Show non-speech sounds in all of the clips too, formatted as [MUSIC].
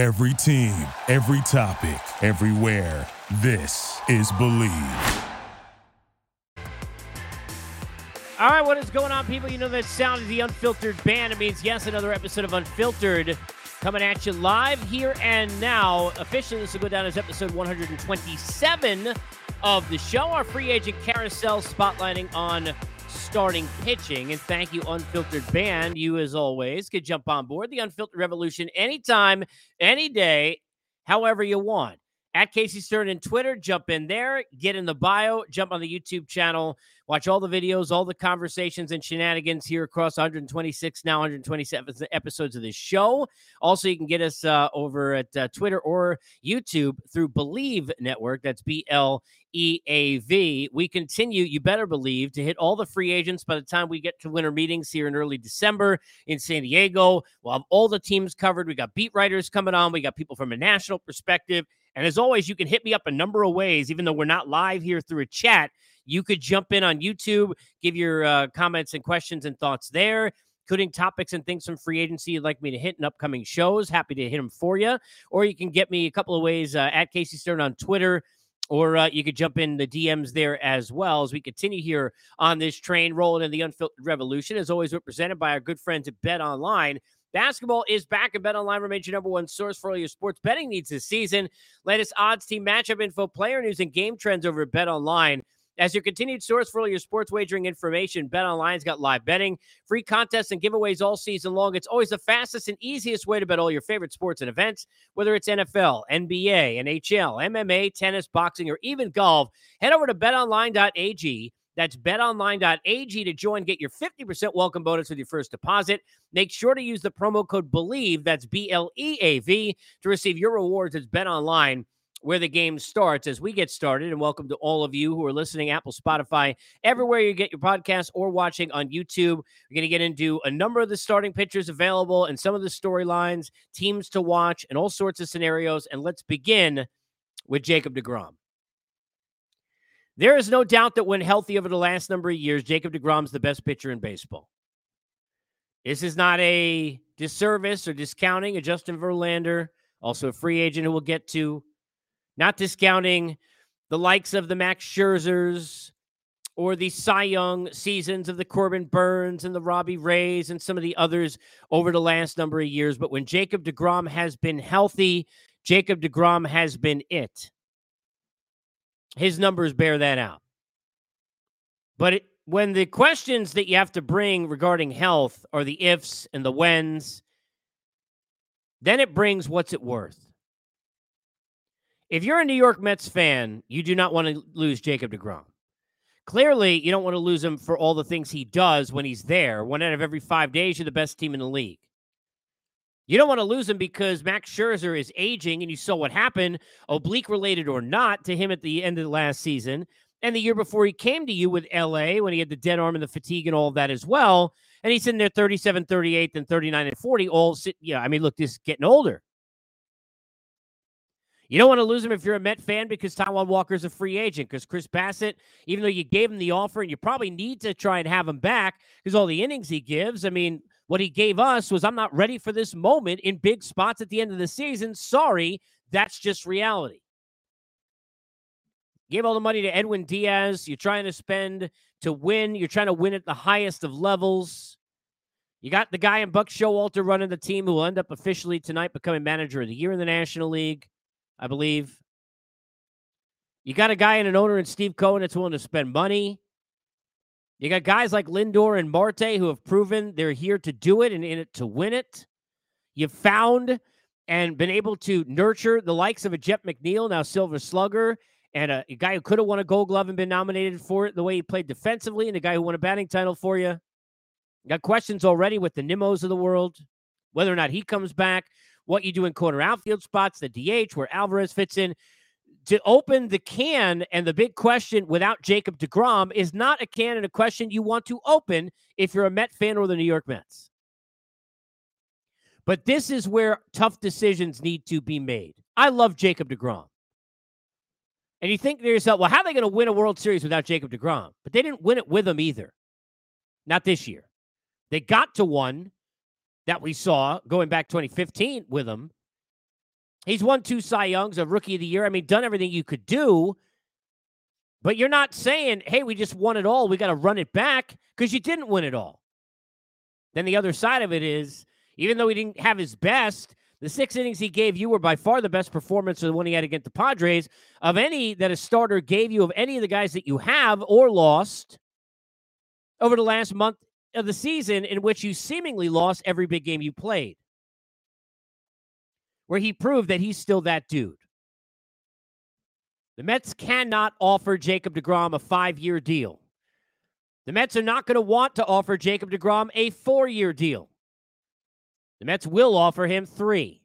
Every team, every topic, everywhere. This is Bleav. All right, what is going on, people? You know that sound is the Unfiltered Band. It means, yes, another episode of Unfiltered coming at you live here and now. Officially, this will go down as episode 127 of the show. Our free agent carousel spotlighting on starting pitching. And thank you, Unfiltered Band. You, as always, could jump on board the Unfiltered Revolution anytime, any day, however you want. At Casey Stern and Twitter, jump in there, get in the bio, jump on the YouTube channel, watch all the videos, all the conversations and shenanigans here across 126, now 127 episodes of this show. Also, you can get us uh, over at uh, Twitter or YouTube through Bleav Network. That's B L E A V. We continue, you better believe, to hit all the free agents by the time we get to winter meetings here in early December in San Diego. We'll have all the teams covered. We got beat writers coming on, we got people from a national perspective. And as always, you can hit me up a number of ways, even though we're not live here through a chat. You could jump in on YouTube, give your uh, comments and questions and thoughts there, including topics and things from free agency you'd like me to hit in upcoming shows. Happy to hit them for you. Or you can get me a couple of ways uh, at Casey Stern on Twitter. Or uh, you could jump in the DMs there as well as we continue here on this train rolling in the unfiltered revolution. As always, represented by our good friends at Bet Online. Basketball is back, and Bet Online remains your number one source for all your sports betting needs this season. Latest odds, team matchup info, player news, and game trends over at Bet Online. As your continued source for all your sports wagering information, Bet Online's got live betting, free contests, and giveaways all season long. It's always the fastest and easiest way to bet all your favorite sports and events, whether it's NFL, NBA, NHL, MMA, tennis, boxing, or even golf. Head over to betonline.ag that's betonline.ag to join. Get your 50% welcome bonus with your first deposit. Make sure to use the promo code BLEAV, that's B L E A V, to receive your rewards. It's BetOnline where the game starts as we get started. And welcome to all of you who are listening, Apple, Spotify, everywhere you get your podcast or watching on YouTube. We're going to get into a number of the starting pitchers available and some of the storylines, teams to watch, and all sorts of scenarios. And let's begin with Jacob DeGrom. There is no doubt that when healthy over the last number of years, Jacob DeGrom's the best pitcher in baseball. This is not a disservice or discounting of Justin Verlander, also a free agent who we'll get to. Not discounting the likes of the Max Scherzers or the Cy Young seasons of the Corbin Burnes and the Robbie Rays and some of the others over the last number of years. But when Jacob DeGrom has been healthy, Jacob DeGrom has been it. His numbers bear that out. But it, when the questions that you have to bring regarding health are the ifs and the whens, then it brings what's it worth. If you're a New York Mets fan, you do not want to lose Jacob DeGrom. Clearly, you don't want to lose him for all the things he does when he's there. One out of every five days, you're the best team in the league. You don't want to lose him because Max Scherzer is aging, and you saw what happened, oblique related or not, to him at the end of the last season. And the year before he came to you with LA when he had the dead arm and the fatigue and all that as well. And he's in there 37, 38, and 39 and 40, all sit, yeah. I mean, look, this is getting older. You don't want to lose him if you're a Met fan because Taijuan Walker's a free agent. Because Chris Bassitt, even though you gave him the offer and you probably need to try and have him back because all the innings he gives, I mean, what he gave us was I'm not ready for this moment in big spots at the end of the season. Sorry, that's just reality. Gave all the money to Edwin Diaz. You're trying to spend to win. You're trying to win at the highest of levels. You got the guy in Buck Showalter running the team who will end up officially tonight becoming manager of the year in the National League, I believe. You got a guy and an owner in Steve Cohen that's willing to spend money. You got guys like Lindor and Marte who have proven they're here to do it and in it to win it. You've found and been able to nurture the likes of a Jeff McNeil, now Silver Slugger, and a, a guy who could have won a gold glove and been nominated for it the way he played defensively, and the guy who won a batting title for you. you got questions already with the Nimmos of the world, whether or not he comes back, what you do in corner outfield spots, the DH, where Alvarez fits in to open the can and the big question without Jacob DeGrom is not a can and a question you want to open if you're a Met fan or the New York Mets. But this is where tough decisions need to be made. I love Jacob DeGrom. And you think to yourself, well, how are they going to win a World Series without Jacob DeGrom? But they didn't win it with him either. Not this year. They got to one that we saw going back 2015 with him He's won two Cy Youngs, a rookie of the year. I mean, done everything you could do. But you're not saying, hey, we just won it all. We got to run it back because you didn't win it all. Then the other side of it is, even though he didn't have his best, the six innings he gave you were by far the best performance of the one he had against the Padres of any that a starter gave you of any of the guys that you have or lost over the last month of the season, in which you seemingly lost every big game you played, where he proved that he's still that dude. The Mets cannot offer Jacob DeGrom a five year deal. The Mets are not going to want to offer Jacob DeGrom a four year deal. The Mets will offer him three.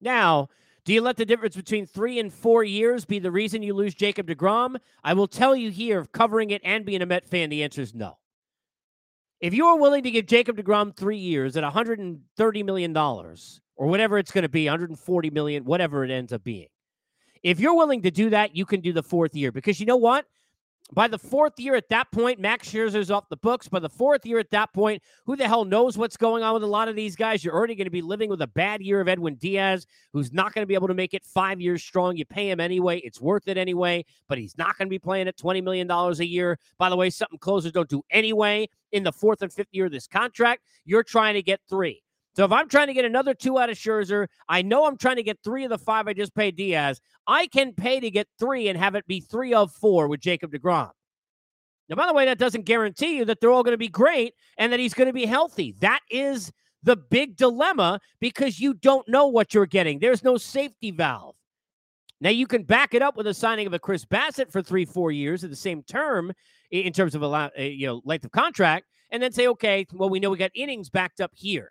Now, do you let the difference between three and four years be the reason you lose Jacob DeGrom? I will tell you here, covering it and being a Met fan, the answer is no. If you are willing to give Jacob DeGrom three years at $130 million, or whatever it's going to be, 140 million, whatever it ends up being, if you're willing to do that, you can do the fourth year because you know what? By the fourth year at that point, Max Scherzer's off the books. By the fourth year at that point, who the hell knows what's going on with a lot of these guys? You're already going to be living with a bad year of Edwin Diaz, who's not going to be able to make it five years strong. You pay him anyway. It's worth it anyway, but he's not going to be playing at $20 million a year. By the way, something closers don't do anyway in the fourth and fifth year of this contract. You're trying to get three. So if I'm trying to get another two out of Scherzer, I know I'm trying to get three of the five I just paid Diaz. I can pay to get three and have it be three of four with Jacob DeGrom. Now, by the way, that doesn't guarantee you that they're all going to be great and that he's going to be healthy. That is the big dilemma because you don't know what you're getting. There's no safety valve. Now you can back it up with a signing of a Chris Bassitt for three, four years at the same term in terms of a eh, you know length of contract, and then say, okay, well we know we got innings backed up here.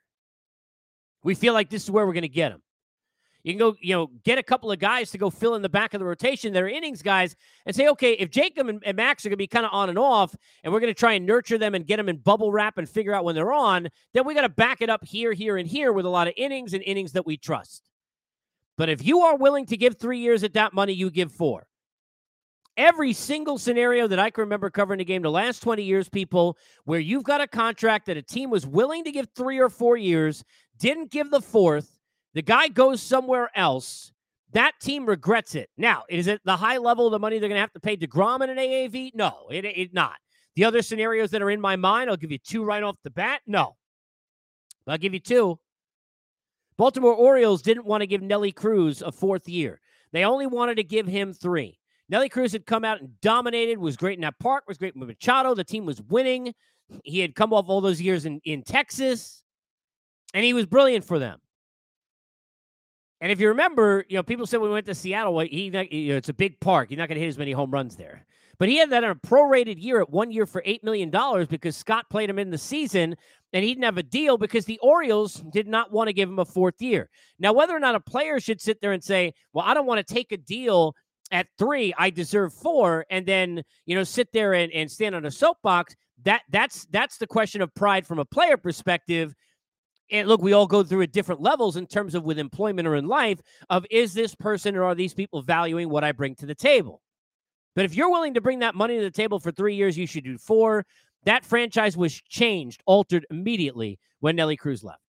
We feel like this is where we're going to get him. You can go, you know, get a couple of guys to go fill in the back of the rotation that are innings guys and say, okay, if Jacob and, and Max are going to be kind of on and off, and we're going to try and nurture them and get them in bubble wrap and figure out when they're on, then we got to back it up here, here, and here with a lot of innings and innings that we trust. But if you are willing to give three years at that money, you give four. Every single scenario that I can remember covering the game the last 20 years, people, where you've got a contract that a team was willing to give three or four years, didn't give the fourth, the guy goes somewhere else. That team regrets it. Now, is it the high level of the money they're going to have to pay DeGrom in an AAV? No, it, it not. The other scenarios that are in my mind, I'll give you two right off the bat. No, But I'll give you two. Baltimore Orioles didn't want to give Nelly Cruz a fourth year. They only wanted to give him three. Nelly Cruz had come out and dominated, was great in that park, was great with Machado. The team was winning. He had come off all those years in, in Texas, and he was brilliant for them. And if you remember, you know, people said when we went to Seattle, he, you know, it's a big park. You're not going to hit as many home runs there. But he had that on a prorated year at one year for $8 million because Scott played him in the season and he didn't have a deal because the Orioles did not want to give him a fourth year. Now, whether or not a player should sit there and say, well, I don't want to take a deal at three, I deserve four, and then, you know, sit there and, and stand on a soapbox, that that's that's the question of pride from a player perspective and look, we all go through at different levels in terms of with employment or in life of is this person or are these people valuing what I bring to the table? But if you're willing to bring that money to the table for three years, you should do four. That franchise was changed, altered immediately when Nelly Cruz left.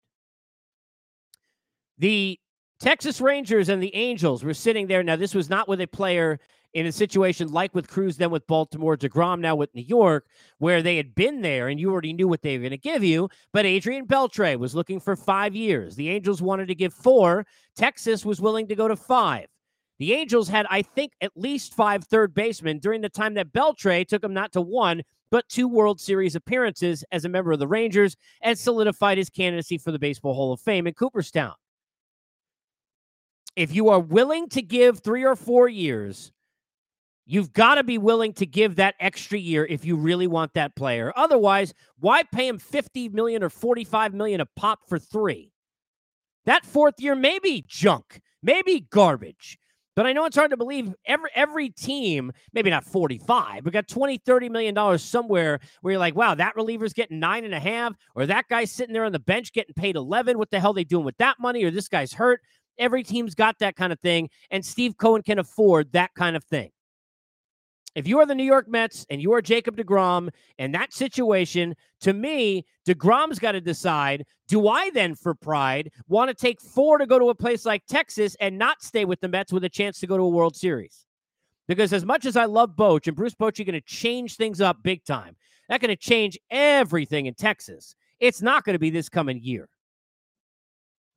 The Texas Rangers and the Angels were sitting there. Now, this was not with a player in a situation like with Cruz, then with Baltimore, DeGrom now with New York, where they had been there and you already knew what they were going to give you. But Adrian Beltre was looking for five years. The Angels wanted to give four. Texas was willing to go to five. The Angels had, I think, at least five third basemen during the time that Beltre took them not to one, but two World Series appearances as a member of the Rangers and solidified his candidacy for the Baseball Hall of Fame in Cooperstown. If you are willing to give three or four years, You've got to be willing to give that extra year if you really want that player. Otherwise, why pay him 50 million or 45 million a pop for 3? That fourth year may be junk, maybe garbage. But I know it's hard to believe every every team, maybe not 45, but got 20, 30 million dollars somewhere where you're like, wow, that reliever's getting nine and a half, or that guy's sitting there on the bench getting paid 11. What the hell they doing with that money? Or this guy's hurt. Every team's got that kind of thing, and Steve Cohen can afford that kind of thing. If you are the New York Mets and you are Jacob DeGrom in that situation, to me, DeGrom's got to decide do I then, for pride, want to take four to go to a place like Texas and not stay with the Mets with a chance to go to a World Series? Because as much as I love Boch and Bruce Bochy going to change things up big time, that's going to change everything in Texas. It's not going to be this coming year.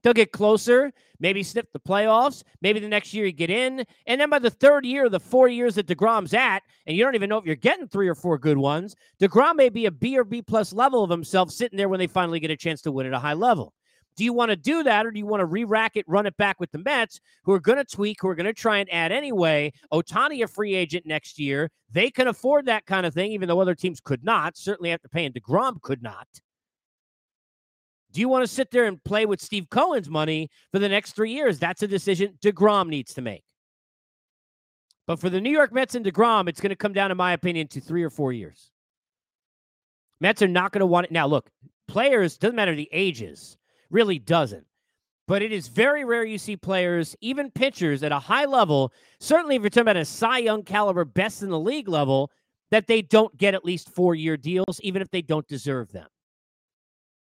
They'll get closer, maybe sniff the playoffs. Maybe the next year you get in. And then by the third year, the four years that DeGrom's at, and you don't even know if you're getting three or four good ones, DeGrom may be a B or B plus level of himself sitting there when they finally get a chance to win at a high level. Do you want to do that or do you want to re rack it, run it back with the Mets, who are going to tweak, who are going to try and add anyway? Ohtani, a free agent next year. They can afford that kind of thing, even though other teams could not. Certainly after paying DeGrom could not. Do you want to sit there and play with Steve Cohen's money for the next three years? That's a decision DeGrom needs to make. But for the New York Mets and DeGrom, it's going to come down, in my opinion, to three or four years. Mets are not going to want it. Now, look, players, doesn't matter the ages really doesn't. But it is very rare you see players, even pitchers at a high level, certainly if you're talking about a Cy Young caliber, best in the league level, that they don't get at least four year deals, even if they don't deserve them.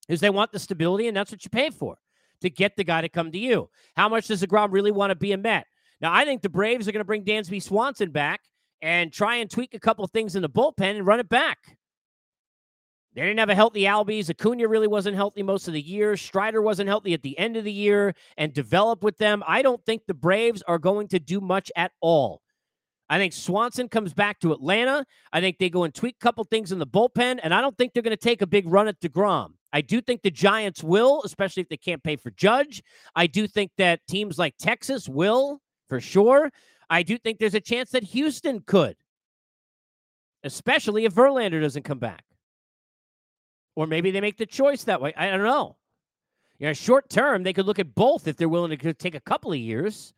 Because they want the stability, and that's what you pay for to get the guy to come to you. How much does DeGrom really want to be a Met? Now, I think the Braves are going to bring Dansby Swanson back and try and tweak a couple things in the bullpen and run it back. They didn't have a healthy Albies. Acuna really wasn't healthy most of the year. Strider wasn't healthy at the end of the year and develop with them. I don't think the Braves are going to do much at all. I think Swanson comes back to Atlanta. I think they go and tweak a couple things in the bullpen, and I don't think they're going to take a big run at DeGrom. I do think the Giants will, especially if they can't pay for Judge. I do think that teams like Texas will, for sure. I do think there's a chance that Houston could, especially if Verlander doesn't come back. Or maybe they make the choice that way. I don't know. You know, short term, they could look at both if they're willing to take a couple of years,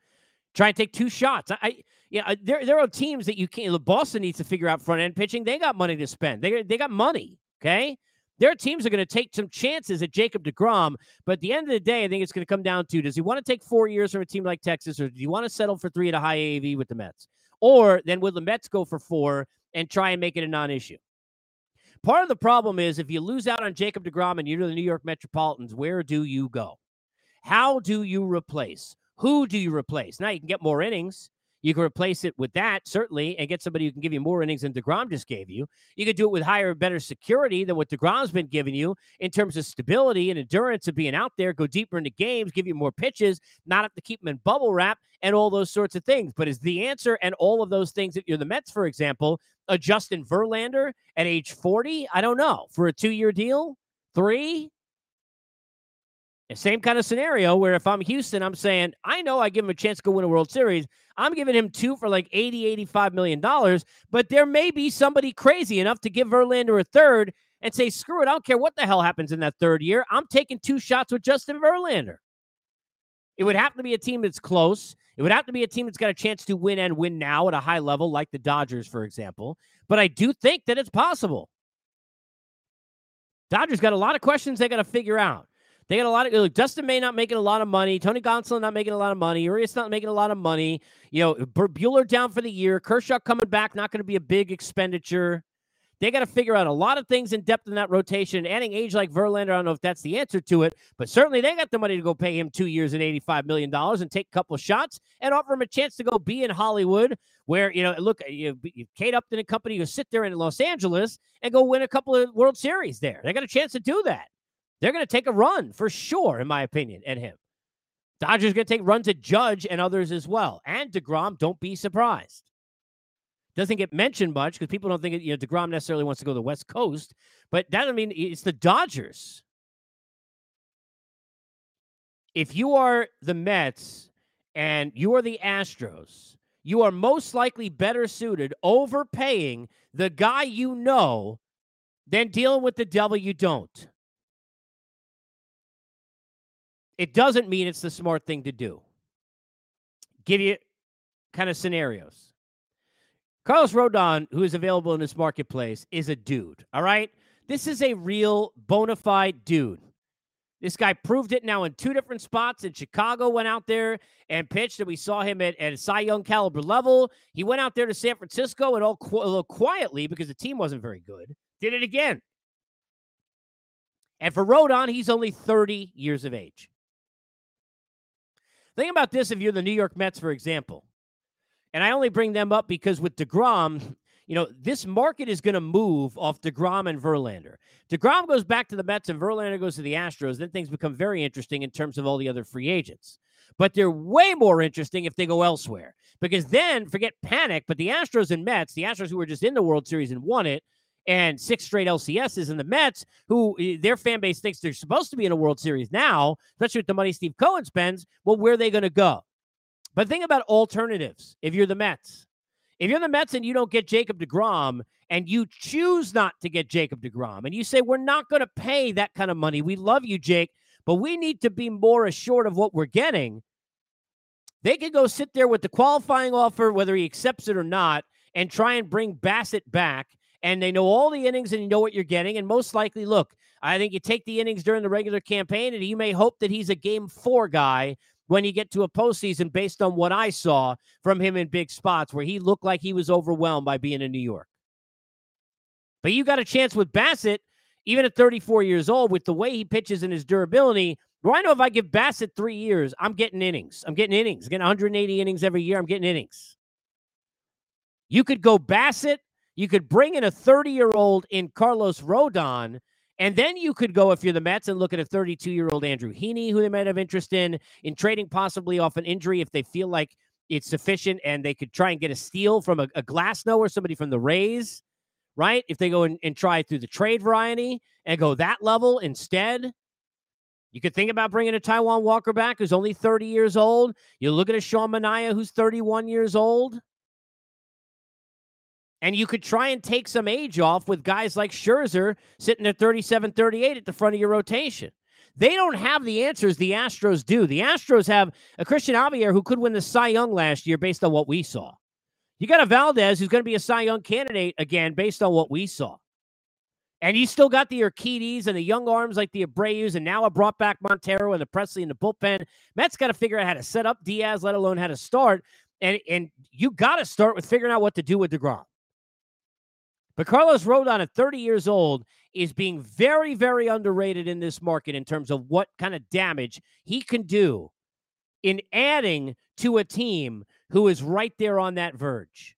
try and take two shots. I, yeah, uh, there there are teams that you can't. Boston needs to figure out front end pitching. They got money to spend. They they got money. Okay, their teams are going to take some chances at Jacob DeGrom. But at the end of the day, I think it's going to come down to: Does he want to take four years from a team like Texas, or do you want to settle for three at a high AAV with the Mets? Or then will the Mets go for four and try and make it a non-issue? Part of the problem is if you lose out on Jacob DeGrom and you're the New York Metropolitans, where do you go? How do you replace? Who do you replace? Now you can get more innings. You can replace it with that, certainly, and get somebody who can give you more innings than DeGrom just gave you. You could do it with higher, better security than what DeGrom's been giving you in terms of stability and endurance of being out there, go deeper into games, give you more pitches, not have to keep them in bubble wrap, and all those sorts of things. But is the answer and all of those things, if you're the Mets, for example, a Justin Verlander at age 40? I don't know. For a two year deal? Three? Same kind of scenario where if I'm Houston, I'm saying, I know I give him a chance to go win a World Series. I'm giving him two for like 80, 85 million dollars, but there may be somebody crazy enough to give Verlander a third and say, screw it, I don't care what the hell happens in that third year. I'm taking two shots with Justin Verlander. It would have to be a team that's close. It would have to be a team that's got a chance to win and win now at a high level, like the Dodgers, for example. But I do think that it's possible. Dodgers got a lot of questions they got to figure out. They got a lot of look, Dustin May not making a lot of money. Tony Gonsolin not making a lot of money. Urias not making a lot of money. You know, Buehler down for the year. Kershaw coming back, not going to be a big expenditure. They got to figure out a lot of things in depth in that rotation. Adding age like Verlander, I don't know if that's the answer to it, but certainly they got the money to go pay him two years at $85 million and take a couple shots and offer him a chance to go be in Hollywood, where, you know, look, you, you Kate Upton and company who sit there in Los Angeles and go win a couple of World Series there. They got a chance to do that. They're going to take a run for sure, in my opinion, at him. Dodgers going to take runs at Judge and others as well. And DeGrom, don't be surprised. Doesn't get mentioned much because people don't think you know DeGrom necessarily wants to go to the West Coast, but that I mean it's the Dodgers. If you are the Mets and you are the Astros, you are most likely better suited overpaying the guy you know than dealing with the devil you don't. It doesn't mean it's the smart thing to do. Give you kind of scenarios. Carlos Rodon, who is available in this marketplace, is a dude. All right. This is a real bona fide dude. This guy proved it now in two different spots. In Chicago, went out there and pitched, and we saw him at, at a Cy Young caliber level. He went out there to San Francisco and all qu- a little quietly because the team wasn't very good. Did it again. And for Rodon, he's only 30 years of age. Think about this if you're the New York Mets, for example. And I only bring them up because with DeGrom, you know, this market is going to move off DeGrom and Verlander. DeGrom goes back to the Mets and Verlander goes to the Astros. Then things become very interesting in terms of all the other free agents. But they're way more interesting if they go elsewhere because then forget panic. But the Astros and Mets, the Astros who were just in the World Series and won it, and six straight LCSs, and the Mets, who eh, their fan base thinks they're supposed to be in a World Series now, especially with the money Steve Cohen spends. Well, where are they going to go? But think about alternatives if you're the Mets. If you're the Mets and you don't get Jacob DeGrom and you choose not to get Jacob DeGrom and you say, we're not going to pay that kind of money, we love you, Jake, but we need to be more assured of what we're getting, they could go sit there with the qualifying offer, whether he accepts it or not, and try and bring Bassitt back. And they know all the innings and you know what you're getting. And most likely, look, I think you take the innings during the regular campaign and you may hope that he's a game four guy when you get to a postseason based on what I saw from him in big spots where he looked like he was overwhelmed by being in New York. But you got a chance with Bassitt, even at 34 years old, with the way he pitches and his durability. Where I know if I give Bassitt three years, I'm getting innings. I'm getting innings. I'm getting 180 innings every year. I'm getting innings. You could go Bassitt. You could bring in a 30 year old in Carlos Rodon and then you could go, if you're the Mets, and look at a 32 year old Andrew Heaney, who they might have interest in, in trading possibly off an injury if they feel like it's sufficient and they could try and get a steal from a, a Glasnow or somebody from the Rays, right? If they go and, and try through the trade variety and go that level instead. You could think about bringing a Taijuan Walker back who's only 30 years old. You look at a Sean Manaea who's 31 years old. And you could try and take some age off with guys like Scherzer sitting at 37 38 at the front of your rotation. They don't have the answers the Astros do. The Astros have a Cristian Javier who could win the Cy Young last year based on what we saw. You got a Valdez who's going to be a Cy Young candidate again based on what we saw. And you still got the Urquidys and the young arms like the Abreus, and now I brought back Montero and the Pressly in the bullpen. Mets got to figure out how to set up Diaz, let alone how to start. And and you got to start with figuring out what to do with DeGrom. But Carlos Rodon at 30 years old is being very, very underrated in this market in terms of what kind of damage he can do in adding to a team who is right there on that verge.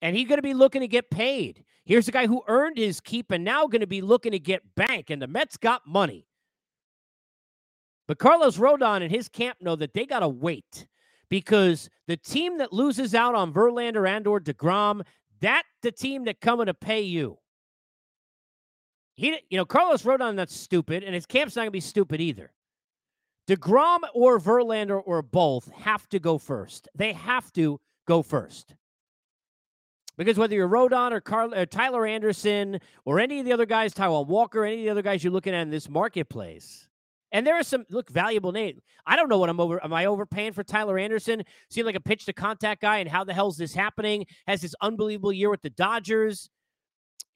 And he's going to be looking to get paid. Here's a guy who earned his keep and now going to be looking to get bank, and the Mets got money. But Carlos Rodon and his camp know that they got to wait because the team that loses out on Verlander and or DeGrom, that the team that coming to pay you. He, you know, Carlos Rodon, that's stupid, and his camp's not gonna be stupid either. DeGrom or Verlander or both have to go first. They have to go first. Because whether you're Rodon or, Carl, or Tyler Anderson or any of the other guys, Taijuan Walker, any of the other guys you're looking at in this marketplace, and there are some look valuable names. I don't know what I'm over. Am I overpaying for Tyler Anderson? Seemed like a pitch to contact guy, and how the hell's this happening? Has this unbelievable year with the Dodgers.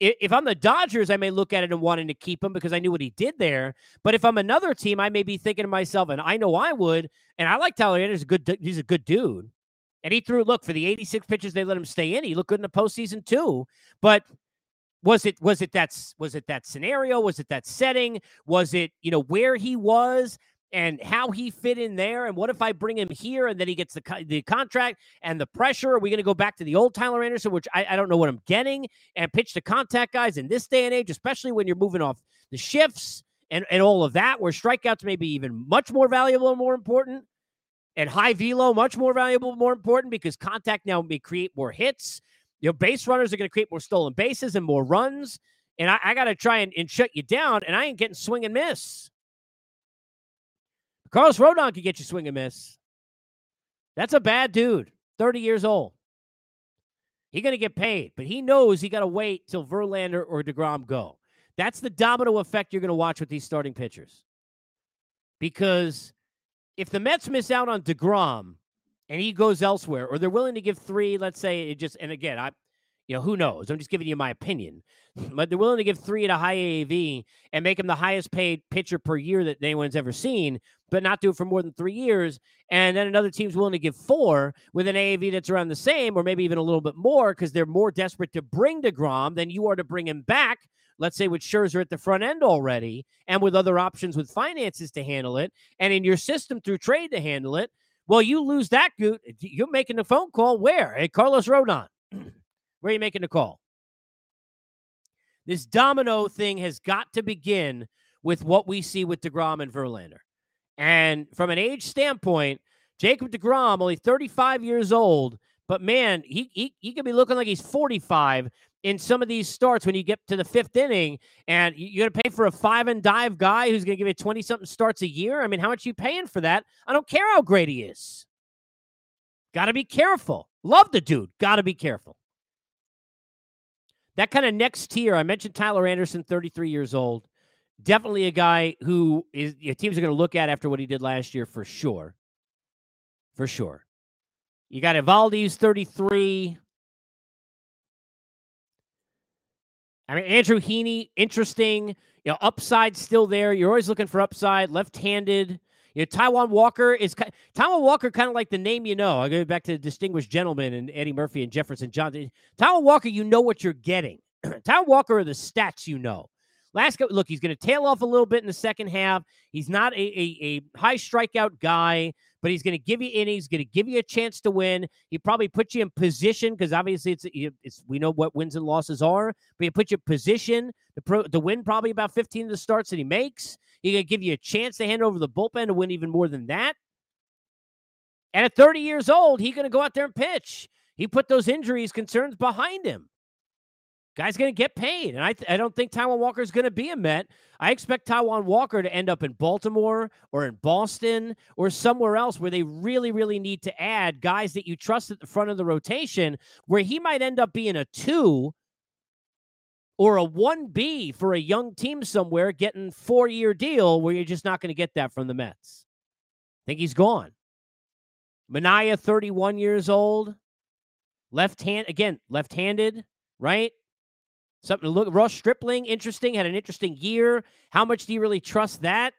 If I'm the Dodgers, I may look at it and wanting to keep him because I knew what he did there. But if I'm another team, I may be thinking to myself, and I know I would, and I like Tyler Anderson. Good, he's a good dude, and he threw. Look for the 86 pitches they let him stay in. He looked good in the postseason too. But was it was it that was it that scenario? Was it that setting? Was it you know where he was and how he fit in there? And what if i bring him here and then he gets the the contract and the pressure? Are we going to go back to the old tyler anderson which I, I don't know what i'm getting and pitch to contact guys in this day and age especially when you're moving off the shifts and and all of that where strikeouts may be even much more valuable and more important and high velo much more valuable more important because contact now may create more hits you know, base runners are going to create more stolen bases and more runs. And I, I got to try and, and shut you down, and I ain't getting swing and miss. Carlos Rodon could get you swing and miss. That's a bad dude, 30 years old. He's going to get paid, but he knows he got to wait till Verlander or DeGrom go. That's the domino effect you're going to watch with these starting pitchers. Because if the Mets miss out on DeGrom, and he goes elsewhere, or they're willing to give three, let's say it just, and again, I, You know, who knows? I'm just giving you my opinion. [LAUGHS] But they're willing to give three at a high AAV and make him the highest paid pitcher per year that anyone's ever seen, but not do it for more than three years. And then another team's willing to give four with an AAV that's around the same or maybe even a little bit more because they're more desperate to bring DeGrom than you are to bring him back. Let's say with Scherzer at the front end already and with other options with finances to handle it and in your system through trade to handle it. Well, you lose that, Goot. Eh, you're making a phone call where? Hey, Carlos Rodon. [CLEARS THROAT] where are you making the call? This domino thing has got to begin with what we see with DeGrom and Verlander. And from an age standpoint, Jacob DeGrom, only 35 years old, but man, he, he, he could be looking like he's 45 in some of these starts when you get to the fifth inning and you're going to pay for a five and dive guy who's going to give you 20 something starts a year. I mean, how much you paying for that? I don't care how great he is. Got to be careful. Love the dude. Got to be careful. That kind of next tier, I mentioned Tyler Anderson, 33 years old. Definitely a guy who is your teams are going to look at after what he did last year for sure. For sure. You got Eovaldi, who's 33. I mean, Andrew Heaney, interesting. You know, upside still there. You're always looking for upside. Left-handed. You know, Taijuan Walker is Taijuan Walker, kind of like the name you know. I go back to Distinguished Gentleman and Eddie Murphy and Jefferson Johnson. Taijuan Walker, you know what you're getting. [CLEARS THROAT] Taijuan Walker are the stats you know. Last look, he's going to tail off a little bit in the second half. He's not a, a, a high strikeout guy, but he's going to give you innings, going to give you a chance to win. He probably put you in position because obviously it's, it's we know what wins and losses are, but he put you in position to, pro, to win probably about 15 of the starts that he makes. He's going to give you a chance to hand over the bullpen to win even more than that. And at 30 years old, he's going to go out there and pitch. He put those injuries concerns behind him. Guy's going to get paid. And I, th- I don't think Taijuan Walker is going to be a Met. I expect Taijuan Walker to end up in Baltimore or in Boston or somewhere else where they really, really need to add guys that you trust at the front of the rotation, where he might end up being a two or a 1B for a young team somewhere getting four year deal where you're just not going to get that from the Mets. I think he's gone. Manaea, 31 years old, left hand again, left handed, right? Something to look. Ross Stripling, interesting, had an interesting year. How much do you really trust that?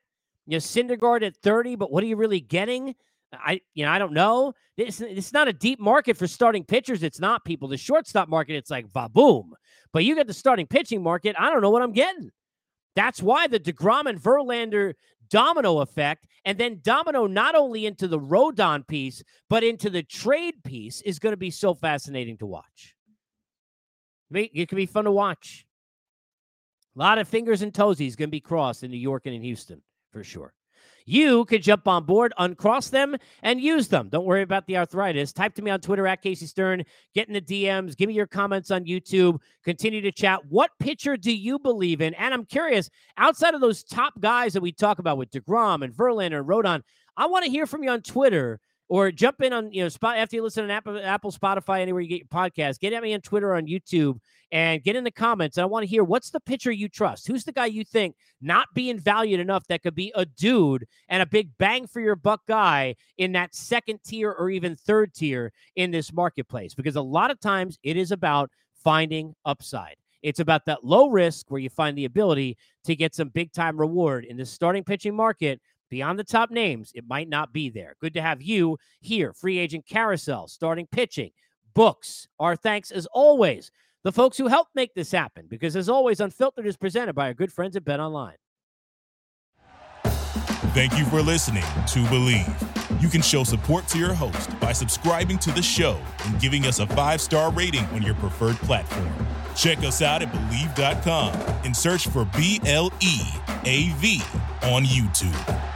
You know, Syndergaard at 30, but what are you really getting? I, you know, I don't know. It's, it's not a deep market for starting pitchers. It's not people. The shortstop market, it's like va boom. But you get the starting pitching market. I don't know what I'm getting. That's why the DeGrom and Verlander domino effect, and then domino not only into the Rodon piece, but into the trade piece is going to be so fascinating to watch. It can be fun to watch. A lot of fingers and toesies going to be crossed in New York and in Houston for sure. You could jump on board, uncross them, and use them. Don't worry about the arthritis. Type to me on Twitter at Casey Stern. Get in the DMs. Give me your comments on YouTube. Continue to chat. What pitcher do you believe in? And I'm curious, outside of those top guys that we talk about with DeGrom and Verlander and Rodon, I want to hear from you on Twitter or jump in on you know spot after you listen on Apple, Apple, Spotify, anywhere you get your podcast. Get at me on Twitter, on YouTube, and get in the comments. I want to hear what's the pitcher you trust. Who's the guy you think not being valued enough that could be a dude and a big bang for your buck guy in that second tier or even third tier in this marketplace? Because a lot of times it is about finding upside. It's about that low risk where you find the ability to get some big time reward in the starting pitching market Beyond the top names, it might not be there. Good to have you here. Free agent carousel, starting pitching, books. Our thanks, as always, the folks who helped make this happen. Because, as always, Unfiltered is presented by our good friends at Bet Online. Thank you for listening to Bleav. You can show support to your host by subscribing to the show and giving us a five star rating on your preferred platform. Check us out at Bleav.com and search for B L E A V on YouTube.